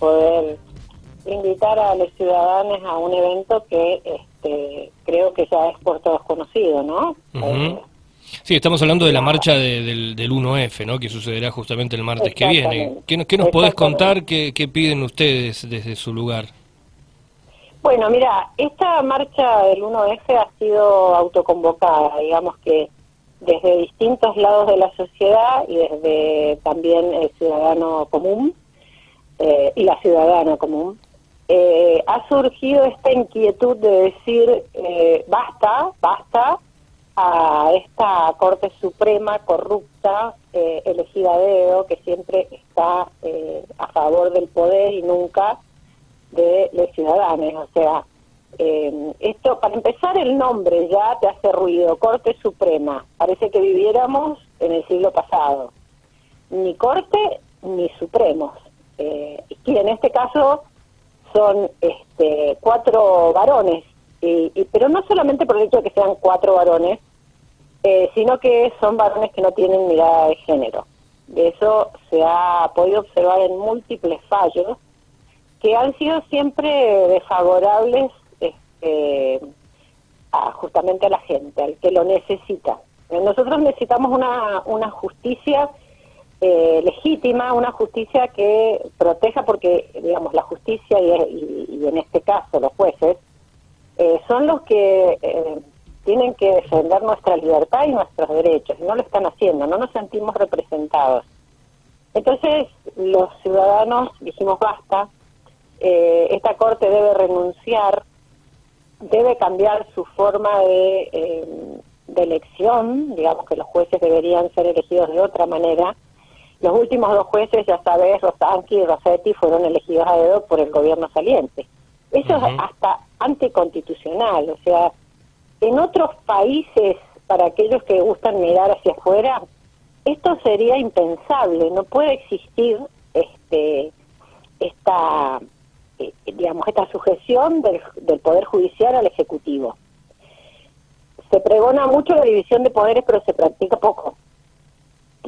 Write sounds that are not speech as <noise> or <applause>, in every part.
poder invitar a los ciudadanos a un evento que este, creo que ya es por todos conocido, ¿no? Eh, sí, estamos hablando de la marcha del, del 1F, ¿no? Que sucederá justamente el martes que viene. ¿Qué, qué nos podés contar? ¿Qué, ¿Qué piden ustedes desde su lugar? Bueno, mira, esta marcha del 1F ha sido autoconvocada, digamos que desde distintos lados de la sociedad y desde también el ciudadano común eh, y la ciudadana común, eh, ha surgido esta inquietud de decir eh, basta, basta a esta Corte Suprema corrupta, elegida a dedo, que siempre está a favor del poder y nunca de los ciudadanos. O sea, eh, esto, para empezar, el nombre ya te hace ruido, Corte Suprema. Parece que viviéramos en el siglo pasado. Ni Corte ni Supremos. Eh, y en este caso son este, cuatro varones, y, pero no solamente por el hecho de que sean cuatro varones, eh, sino que son varones que no tienen mirada de género. De eso se ha podido observar en múltiples fallos que han sido siempre desfavorables este, a, justamente a la gente, al que lo necesita. Nosotros necesitamos una, una justicia eh, legítima, una justicia que proteja, porque, digamos, la justicia y, en este caso los jueces eh, son los que eh, tienen que defender nuestra libertad y nuestros derechos, y no lo están haciendo, no nos sentimos representados. Entonces, los ciudadanos dijimos basta, eh, esta Corte debe renunciar, debe cambiar su forma de, eh, de elección, digamos que los jueces deberían ser elegidos de otra manera. Los últimos dos jueces, ya sabes, Rosanqui y Rossetti, fueron elegidos a dedo por el gobierno saliente. Eso es hasta anticonstitucional, o sea, en otros países, para aquellos que gustan mirar hacia afuera, esto sería impensable, no puede existir este esta eh, digamos, esta sujeción del, Poder Judicial al Ejecutivo. Se pregona mucho la división de poderes, pero se practica poco.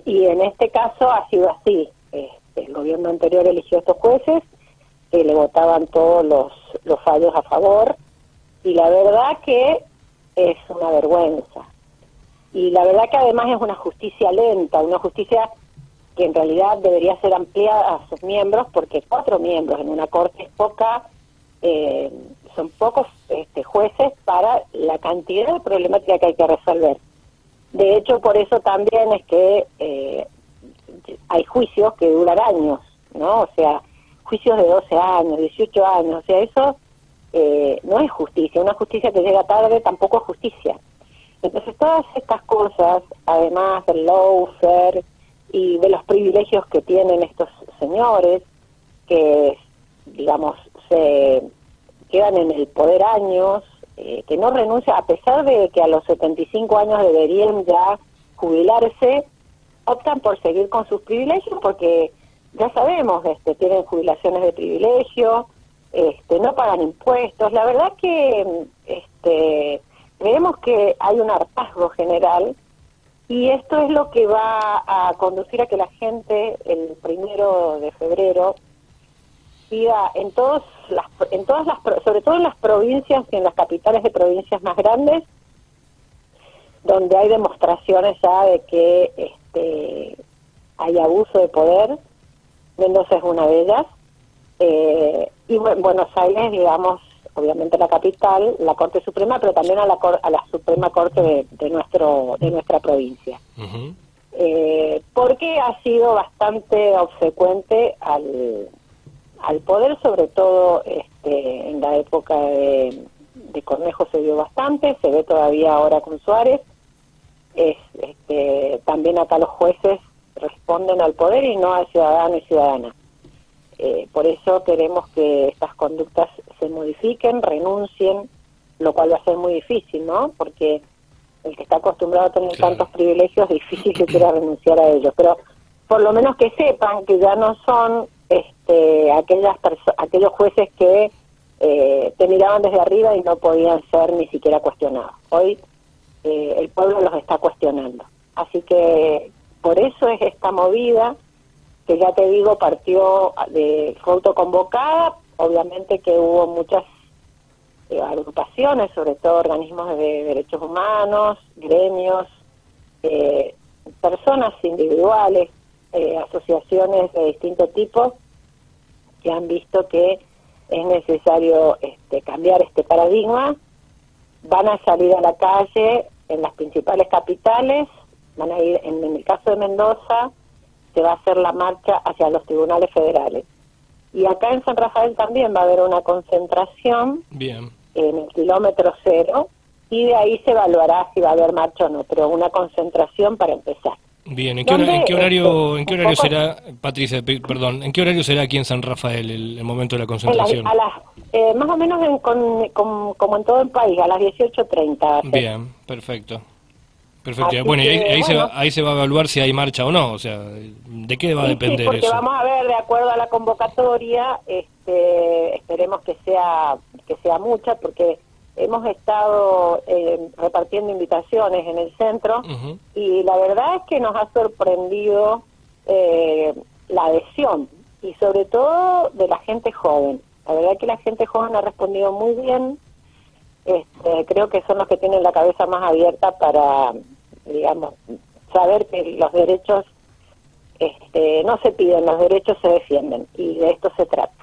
Y en este caso ha sido así. Este, el gobierno anterior eligió a estos jueces, que le votaban todos los, los fallos a favor, y la verdad que es una vergüenza. Y la verdad que además es una justicia lenta, una justicia que en realidad debería ser ampliada a sus miembros, porque cuatro miembros en una corte es poca, eh, son pocos este, jueces para la cantidad de problemática que hay que resolver. De hecho, por eso también es que eh, hay juicios que duran años, ¿no? O sea, juicios de 12 años, 18 años, o sea, eso eh, no es justicia. Una justicia que llega tarde tampoco es justicia. Entonces, todas estas cosas, además del lawfare, y de los privilegios que tienen estos señores, que, digamos, se quedan en el poder años, eh, que no renuncian, a pesar de que a los 75 años deberían ya jubilarse, optan por seguir con sus privilegios porque ya sabemos, este, tienen jubilaciones de privilegio, este, no pagan impuestos. La verdad que este, creemos que hay un hartazgo general y esto es lo que va a conducir a que la gente el primero de febrero en todos las, en todas las, sobre todo en las provincias y en las capitales de provincias más grandes, donde hay demostraciones ya de que este, hay abuso de poder. Mendoza es una de ellas. Eh, y Buenos Aires, digamos, obviamente la capital, la Corte Suprema, pero también a la, a la Suprema Corte de, nuestro de nuestra provincia. Eh, porque ha sido bastante obsecuente al, al poder, sobre todo este, en la época de, Cornejo se vio bastante, se ve todavía ahora con Suárez. Es, este, también acá los jueces responden al poder y no al ciudadano y ciudadana. Eh, por eso queremos que estas conductas se modifiquen, renuncien, lo cual va a ser muy difícil, ¿no? Porque el que está acostumbrado a tener tantos privilegios es <laughs> difícil que quiera renunciar a ellos. Pero por lo menos que sepan que ya no son este, aquellas aquellos jueces que eh, te miraban desde arriba y no podían ser ni siquiera cuestionados. Hoy eh, el pueblo los está cuestionando. Así que por eso es esta movida que ya te digo partió de fue autoconvocada, obviamente que hubo muchas eh, agrupaciones, sobre todo organismos de derechos humanos, gremios, eh, personas individuales, eh, asociaciones de distinto tipo que han visto que es necesario este, cambiar este paradigma, van a salir a la calle en las principales capitales, van a ir, en, el caso de Mendoza, se va a hacer la marcha hacia los tribunales federales. Y acá en San Rafael también va a haber una concentración Bien. en el kilómetro cero y de ahí se evaluará si va a haber marcha o no, pero una concentración para empezar. Bien, ¿en qué, horario, en qué horario será, Patricia, perdón, en qué horario será aquí en San Rafael el, momento de la concentración? a las, eh, más o menos como en todo el país, a las 18.30. Bien, perfecto. Perfecto. bueno, y ahí, se va, ahí se va a evaluar si hay marcha o no, o sea, ¿de qué va a depender sí, porque vamos a ver, de acuerdo a la convocatoria, este, esperemos que sea que sea mucha, porque hemos estado eh, repartiendo invitaciones en el centro y la verdad es que nos ha sorprendido eh, la adhesión y sobre todo de la gente joven. La verdad es que la gente joven ha respondido muy bien. Este, creo que son los que tienen la cabeza más abierta para, digamos, saber que los derechos este, no se piden, los derechos se defienden y de esto se trata.